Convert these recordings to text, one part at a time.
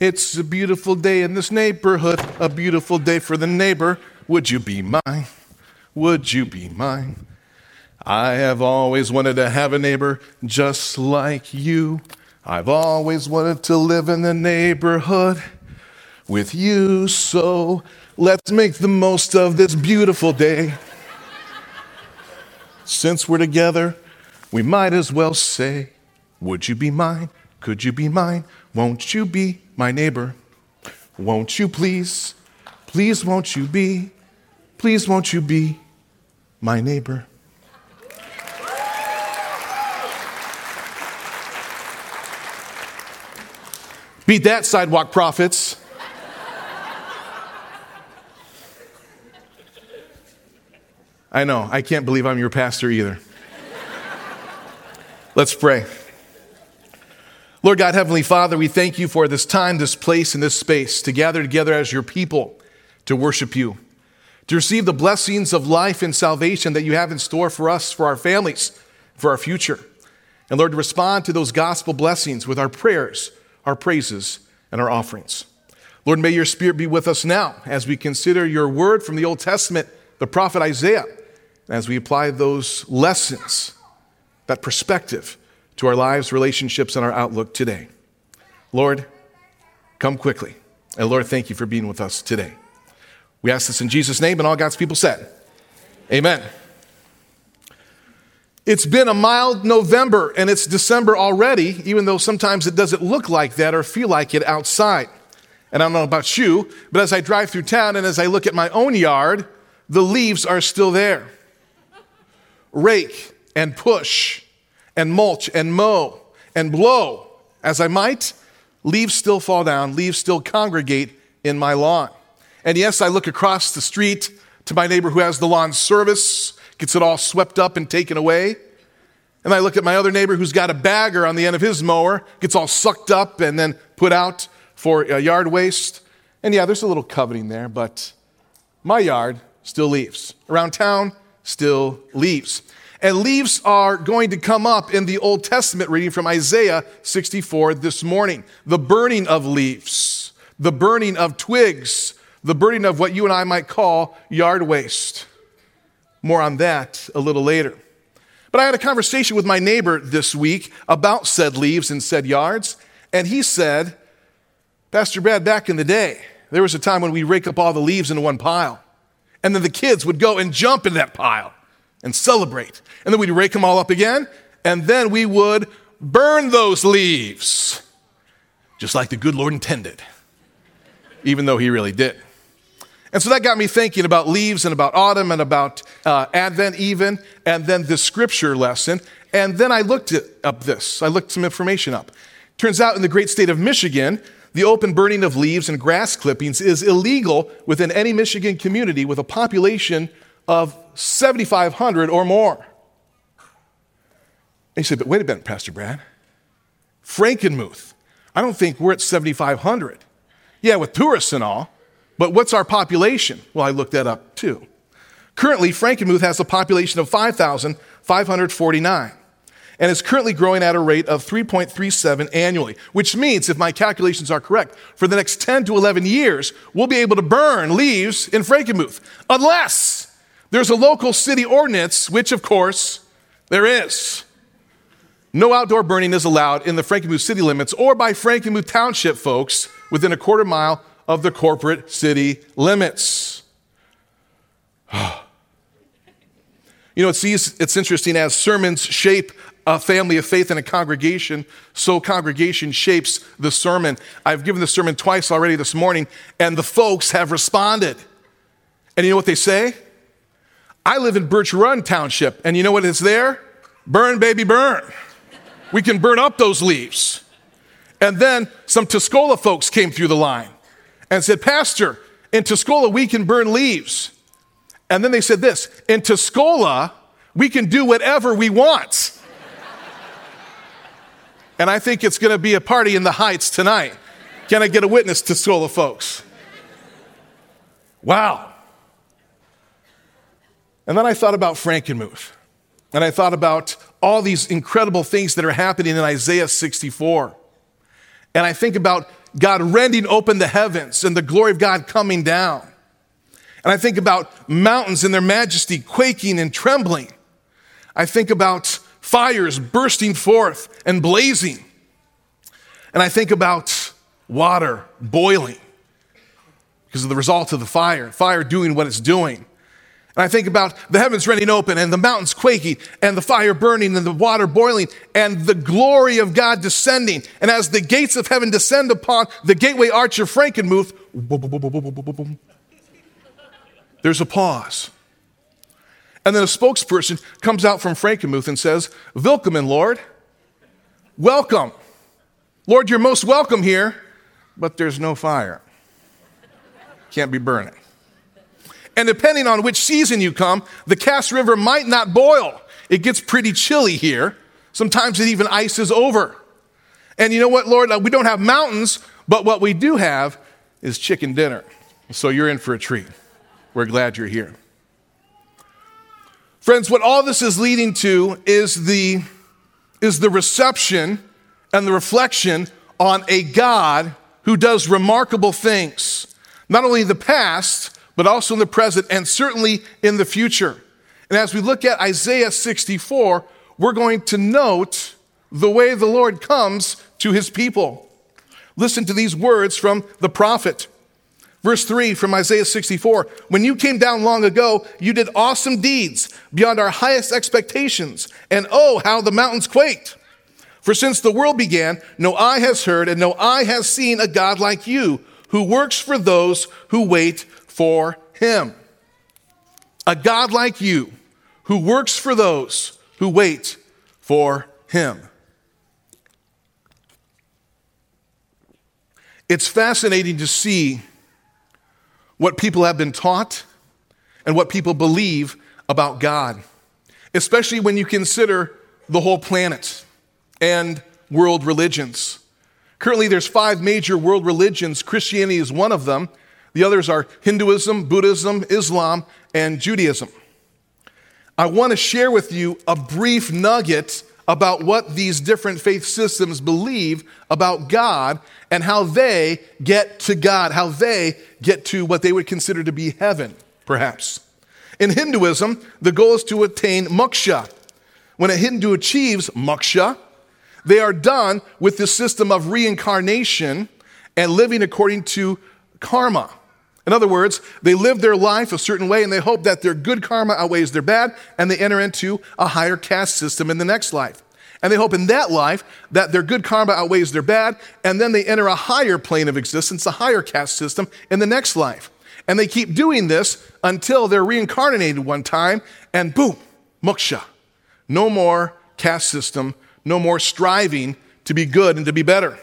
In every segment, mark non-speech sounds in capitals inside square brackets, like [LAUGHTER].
It's a beautiful day in this neighborhood, a beautiful day for the neighbor. Would you be mine? Would you be mine? I have always wanted to have a neighbor just like you. I've always wanted to live in the neighborhood with you. So let's make the most of this beautiful day. Since we're together, we might as well say, Would you be mine? Could you be mine? Won't you be my neighbor? Won't you please? Please, won't you be? Please, won't you be my neighbor? Beat that, sidewalk prophets. I know, I can't believe I'm your pastor either. Let's pray. Lord God, Heavenly Father, we thank you for this time, this place, and this space to gather together as your people to worship you, to receive the blessings of life and salvation that you have in store for us, for our families, for our future. And Lord, to respond to those gospel blessings with our prayers, our praises, and our offerings. Lord, may your spirit be with us now as we consider your word from the Old Testament, the prophet Isaiah, as we apply those lessons, that perspective to our lives, relationships, and our outlook today. Lord, come quickly. And Lord, thank you for being with us today. We ask this in Jesus' name, and all God's people said, Amen. It's been a mild November and it's December already, even though sometimes it doesn't look like that or feel like it outside. And I don't know about you, but as I drive through town and as I look at my own yard, the leaves are still there. Rake and push and mulch and mow and blow as I might, leaves still fall down, leaves still congregate in my lawn. And yes, I look across the street to my neighbor who has the lawn service gets it all swept up and taken away. And I look at my other neighbor who's got a bagger on the end of his mower, gets all sucked up and then put out for uh, yard waste. And yeah, there's a little coveting there, but my yard still leaves. Around town, still leaves. And leaves are going to come up in the Old Testament reading from Isaiah 64 this morning. The burning of leaves, the burning of twigs, the burning of what you and I might call yard waste. More on that a little later. But I had a conversation with my neighbor this week about said leaves and said yards, and he said, Pastor Brad, back in the day, there was a time when we rake up all the leaves into one pile, and then the kids would go and jump in that pile and celebrate. And then we'd rake them all up again, and then we would burn those leaves, just like the good Lord intended, even though He really did. And so that got me thinking about leaves and about autumn and about uh, Advent, even, and then the scripture lesson. And then I looked up this, I looked some information up. Turns out in the great state of Michigan, the open burning of leaves and grass clippings is illegal within any Michigan community with a population of 7,500 or more. And you say, but wait a minute, Pastor Brad. Frankenmuth, I don't think we're at 7,500. Yeah, with tourists and all. But what's our population? Well, I looked that up too. Currently, Frankenmuth has a population of 5,549 and is currently growing at a rate of 3.37 annually, which means, if my calculations are correct, for the next 10 to 11 years, we'll be able to burn leaves in Frankenmuth, unless there's a local city ordinance, which, of course, there is. No outdoor burning is allowed in the Frankenmuth city limits or by Frankenmuth Township folks within a quarter mile of the corporate city limits. [SIGHS] you know, it's, it's interesting as sermons shape a family of faith and a congregation, so congregation shapes the sermon. I've given the sermon twice already this morning, and the folks have responded. And you know what they say? I live in Birch Run Township, and you know what is there? Burn, baby, burn. We can burn up those leaves. And then some Tuscola folks came through the line and said, Pastor, in Tuscola, we can burn leaves. And then they said this in Tuscola, we can do whatever we want. [LAUGHS] and I think it's going to be a party in the Heights tonight. Can I get a witness, Tuscola folks? Wow. And then I thought about Frankenmuth. And I thought about all these incredible things that are happening in Isaiah 64. And I think about God rending open the heavens and the glory of God coming down. And I think about mountains in their majesty quaking and trembling. I think about fires bursting forth and blazing. And I think about water boiling because of the result of the fire, fire doing what it's doing. I think about the heavens rending open and the mountains quaking and the fire burning and the water boiling and the glory of God descending. And as the gates of heaven descend upon the gateway arch of Frankenmuth, there's a pause. And then a spokesperson comes out from Frankenmuth and says, Willkommen, Lord. Welcome. Lord, you're most welcome here, but there's no fire. Can't be burning. And depending on which season you come, the Cass River might not boil. It gets pretty chilly here. Sometimes it even ices over. And you know what, Lord? Uh, we don't have mountains, but what we do have is chicken dinner. So you're in for a treat. We're glad you're here. Friends, what all this is leading to is the, is the reception and the reflection on a God who does remarkable things, not only in the past, but also in the present and certainly in the future. And as we look at Isaiah 64, we're going to note the way the Lord comes to his people. Listen to these words from the prophet. Verse 3 from Isaiah 64 When you came down long ago, you did awesome deeds beyond our highest expectations. And oh, how the mountains quaked. For since the world began, no eye has heard and no eye has seen a God like you who works for those who wait for him. A God like you who works for those who wait for him. It's fascinating to see what people have been taught and what people believe about God, especially when you consider the whole planet and world religions. Currently, there's five major world religions. Christianity is one of them. The others are Hinduism, Buddhism, Islam, and Judaism. I want to share with you a brief nugget about what these different faith systems believe about God and how they get to God, how they get to what they would consider to be heaven, perhaps. In Hinduism, the goal is to attain moksha. When a Hindu achieves moksha, they are done with the system of reincarnation and living according to karma. In other words, they live their life a certain way and they hope that their good karma outweighs their bad and they enter into a higher caste system in the next life. And they hope in that life that their good karma outweighs their bad and then they enter a higher plane of existence, a higher caste system in the next life. And they keep doing this until they're reincarnated one time and boom, moksha. No more caste system, no more striving to be good and to be better.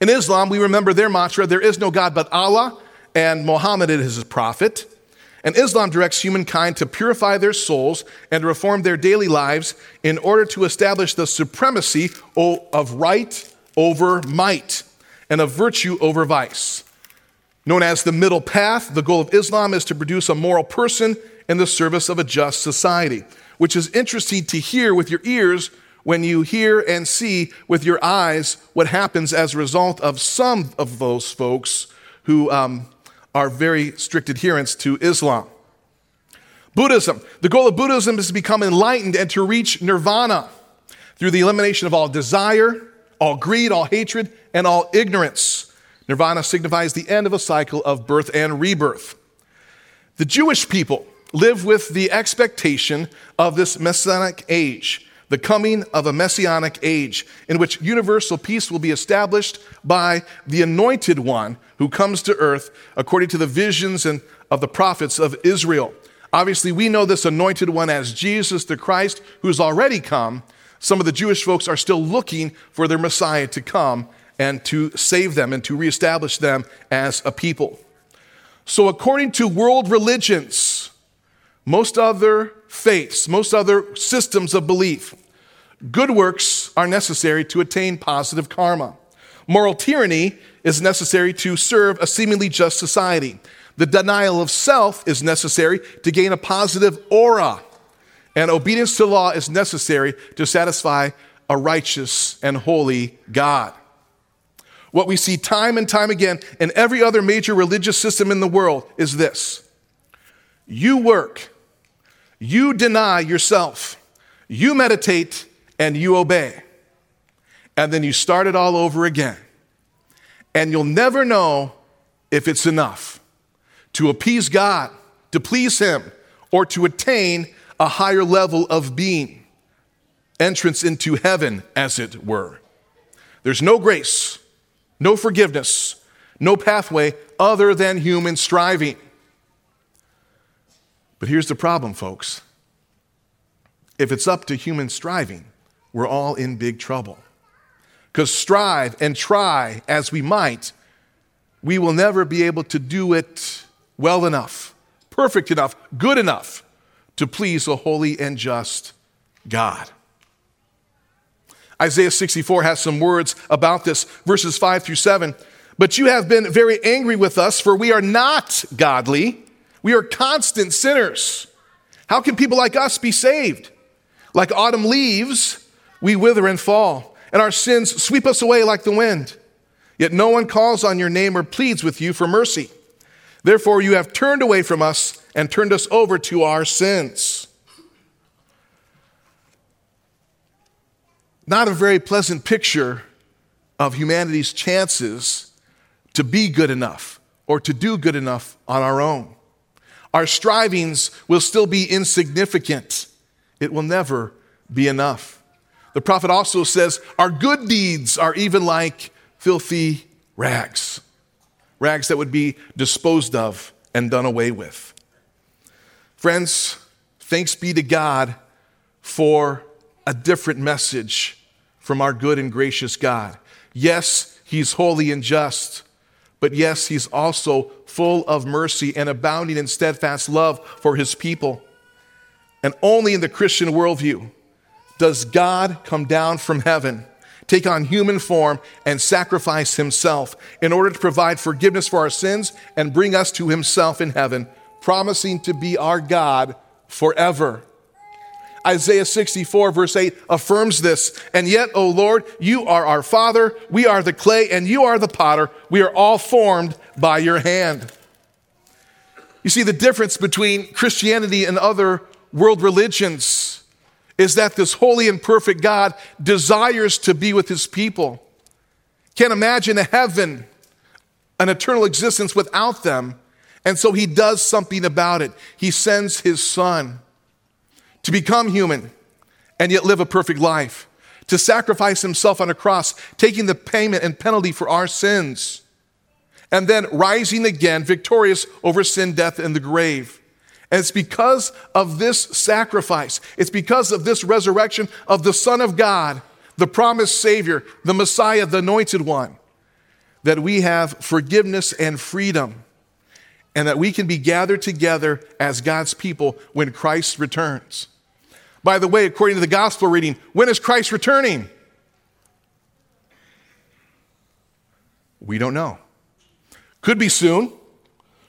In Islam, we remember their mantra there is no God but Allah and Muhammad is his prophet. And Islam directs humankind to purify their souls and reform their daily lives in order to establish the supremacy of right over might and of virtue over vice. Known as the middle path, the goal of Islam is to produce a moral person in the service of a just society, which is interesting to hear with your ears when you hear and see with your eyes what happens as a result of some of those folks who um, are very strict adherents to Islam. Buddhism. The goal of Buddhism is to become enlightened and to reach nirvana through the elimination of all desire, all greed, all hatred, and all ignorance. Nirvana signifies the end of a cycle of birth and rebirth. The Jewish people live with the expectation of this messianic age the coming of a messianic age in which universal peace will be established by the anointed one who comes to earth according to the visions and of the prophets of Israel. Obviously, we know this anointed one as Jesus the Christ who's already come. Some of the Jewish folks are still looking for their Messiah to come and to save them and to reestablish them as a people. So, according to world religions, most other faiths, most other systems of belief, good works are necessary to attain positive karma. Moral tyranny is necessary to serve a seemingly just society. The denial of self is necessary to gain a positive aura. And obedience to law is necessary to satisfy a righteous and holy God. what we see time and time again in every other major religious system in the world is this you work, you deny yourself, you meditate, and you obey. And then you start it all over again. And you'll never know if it's enough to appease God, to please Him, or to attain a higher level of being, entrance into heaven, as it were. There's no grace, no forgiveness, no pathway other than human striving. But here's the problem, folks. If it's up to human striving, we're all in big trouble. Because strive and try as we might, we will never be able to do it well enough, perfect enough, good enough to please a holy and just God. Isaiah 64 has some words about this, verses 5 through 7. But you have been very angry with us, for we are not godly. We are constant sinners. How can people like us be saved? Like autumn leaves, we wither and fall, and our sins sweep us away like the wind. Yet no one calls on your name or pleads with you for mercy. Therefore, you have turned away from us and turned us over to our sins. Not a very pleasant picture of humanity's chances to be good enough or to do good enough on our own. Our strivings will still be insignificant. It will never be enough. The prophet also says, Our good deeds are even like filthy rags, rags that would be disposed of and done away with. Friends, thanks be to God for a different message from our good and gracious God. Yes, He's holy and just, but yes, He's also full of mercy and abounding in steadfast love for His people. And only in the Christian worldview does God come down from heaven, take on human form, and sacrifice Himself in order to provide forgiveness for our sins and bring us to Himself in heaven, promising to be our God forever. Isaiah 64, verse 8, affirms this. And yet, O Lord, you are our Father, we are the clay, and you are the potter. We are all formed by your hand. You see, the difference between Christianity and other world religions is that this holy and perfect God desires to be with his people. Can't imagine a heaven, an eternal existence without them. And so he does something about it. He sends his son to become human and yet live a perfect life, to sacrifice himself on a cross, taking the payment and penalty for our sins, and then rising again, victorious over sin, death, and the grave. And it's because of this sacrifice, it's because of this resurrection of the Son of God, the promised Savior, the Messiah, the anointed one, that we have forgiveness and freedom, and that we can be gathered together as God's people when Christ returns. By the way, according to the gospel reading, when is Christ returning? We don't know. Could be soon,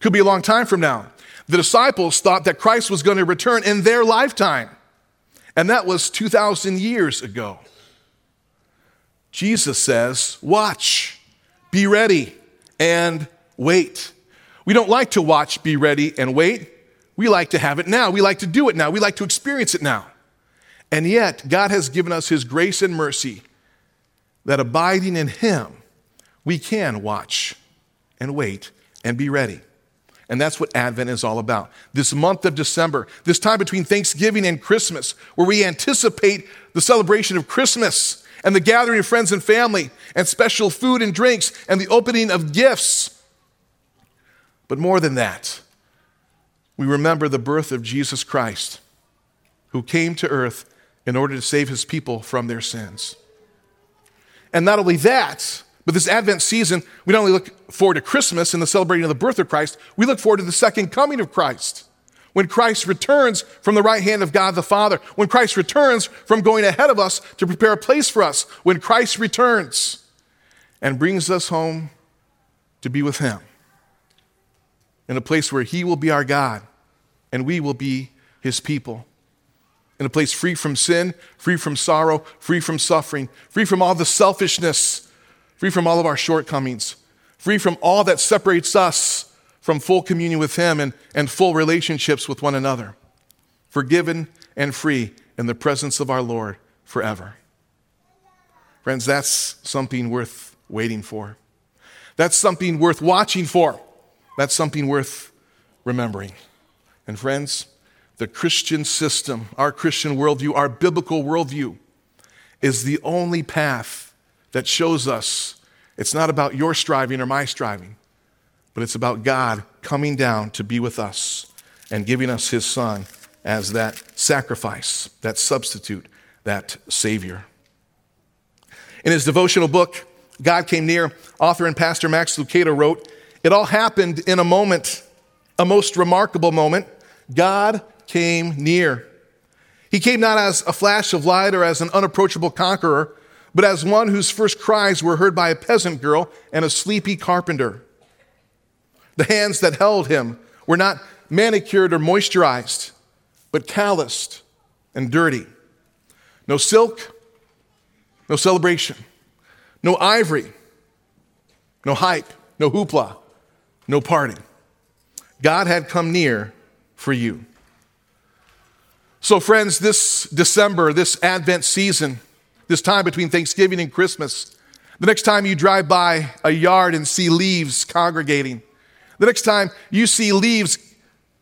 could be a long time from now. The disciples thought that Christ was going to return in their lifetime, and that was 2,000 years ago. Jesus says, Watch, be ready, and wait. We don't like to watch, be ready, and wait. We like to have it now. We like to do it now. We like to experience it now. And yet, God has given us His grace and mercy that abiding in Him, we can watch and wait and be ready. And that's what Advent is all about. This month of December, this time between Thanksgiving and Christmas, where we anticipate the celebration of Christmas and the gathering of friends and family and special food and drinks and the opening of gifts. But more than that, we remember the birth of Jesus Christ, who came to earth in order to save his people from their sins. And not only that, but this Advent season, we not only look forward to Christmas and the celebrating of the birth of Christ, we look forward to the second coming of Christ. When Christ returns from the right hand of God the Father, when Christ returns from going ahead of us to prepare a place for us, when Christ returns and brings us home to be with Him in a place where He will be our God and we will be His people in a place free from sin, free from sorrow, free from suffering, free from all the selfishness, free from all of our shortcomings, free from all that separates us from full communion with Him and, and full relationships with one another, forgiven and free in the presence of our Lord forever. Friends, that's something worth waiting for. That's something worth watching for. That's something worth remembering. And friends, the Christian system, our Christian worldview, our biblical worldview, is the only path that shows us it's not about your striving or my striving, but it's about God coming down to be with us and giving us His Son as that sacrifice, that substitute, that Savior. In his devotional book, God Came Near, author and pastor Max Lucado wrote, It all happened in a moment, a most remarkable moment. God came near. He came not as a flash of light or as an unapproachable conqueror, but as one whose first cries were heard by a peasant girl and a sleepy carpenter. The hands that held him were not manicured or moisturized, but calloused and dirty. No silk, no celebration, no ivory, no hype, no hoopla, no party. God had come near for you. So, friends, this December, this Advent season, this time between Thanksgiving and Christmas, the next time you drive by a yard and see leaves congregating, the next time you see leaves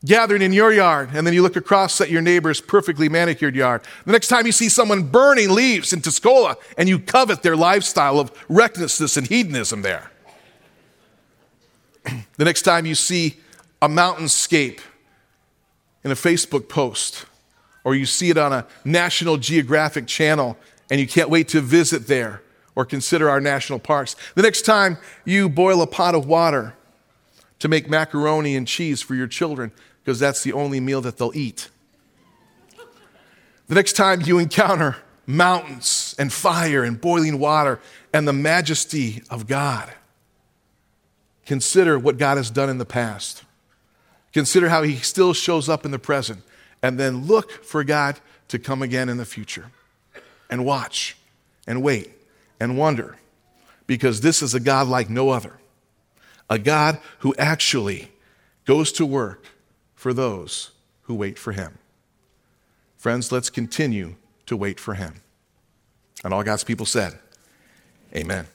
gathering in your yard, and then you look across at your neighbor's perfectly manicured yard. The next time you see someone burning leaves in Tuscola and you covet their lifestyle of recklessness and hedonism there. [CLEARS THROAT] the next time you see a mountainscape in a Facebook post, or you see it on a National Geographic channel and you can't wait to visit there or consider our national parks. The next time you boil a pot of water to make macaroni and cheese for your children, because that's the only meal that they'll eat. The next time you encounter mountains and fire and boiling water and the majesty of God, consider what God has done in the past. Consider how He still shows up in the present. And then look for God to come again in the future. And watch and wait and wonder because this is a God like no other. A God who actually goes to work for those who wait for him. Friends, let's continue to wait for him. And all God's people said, Amen.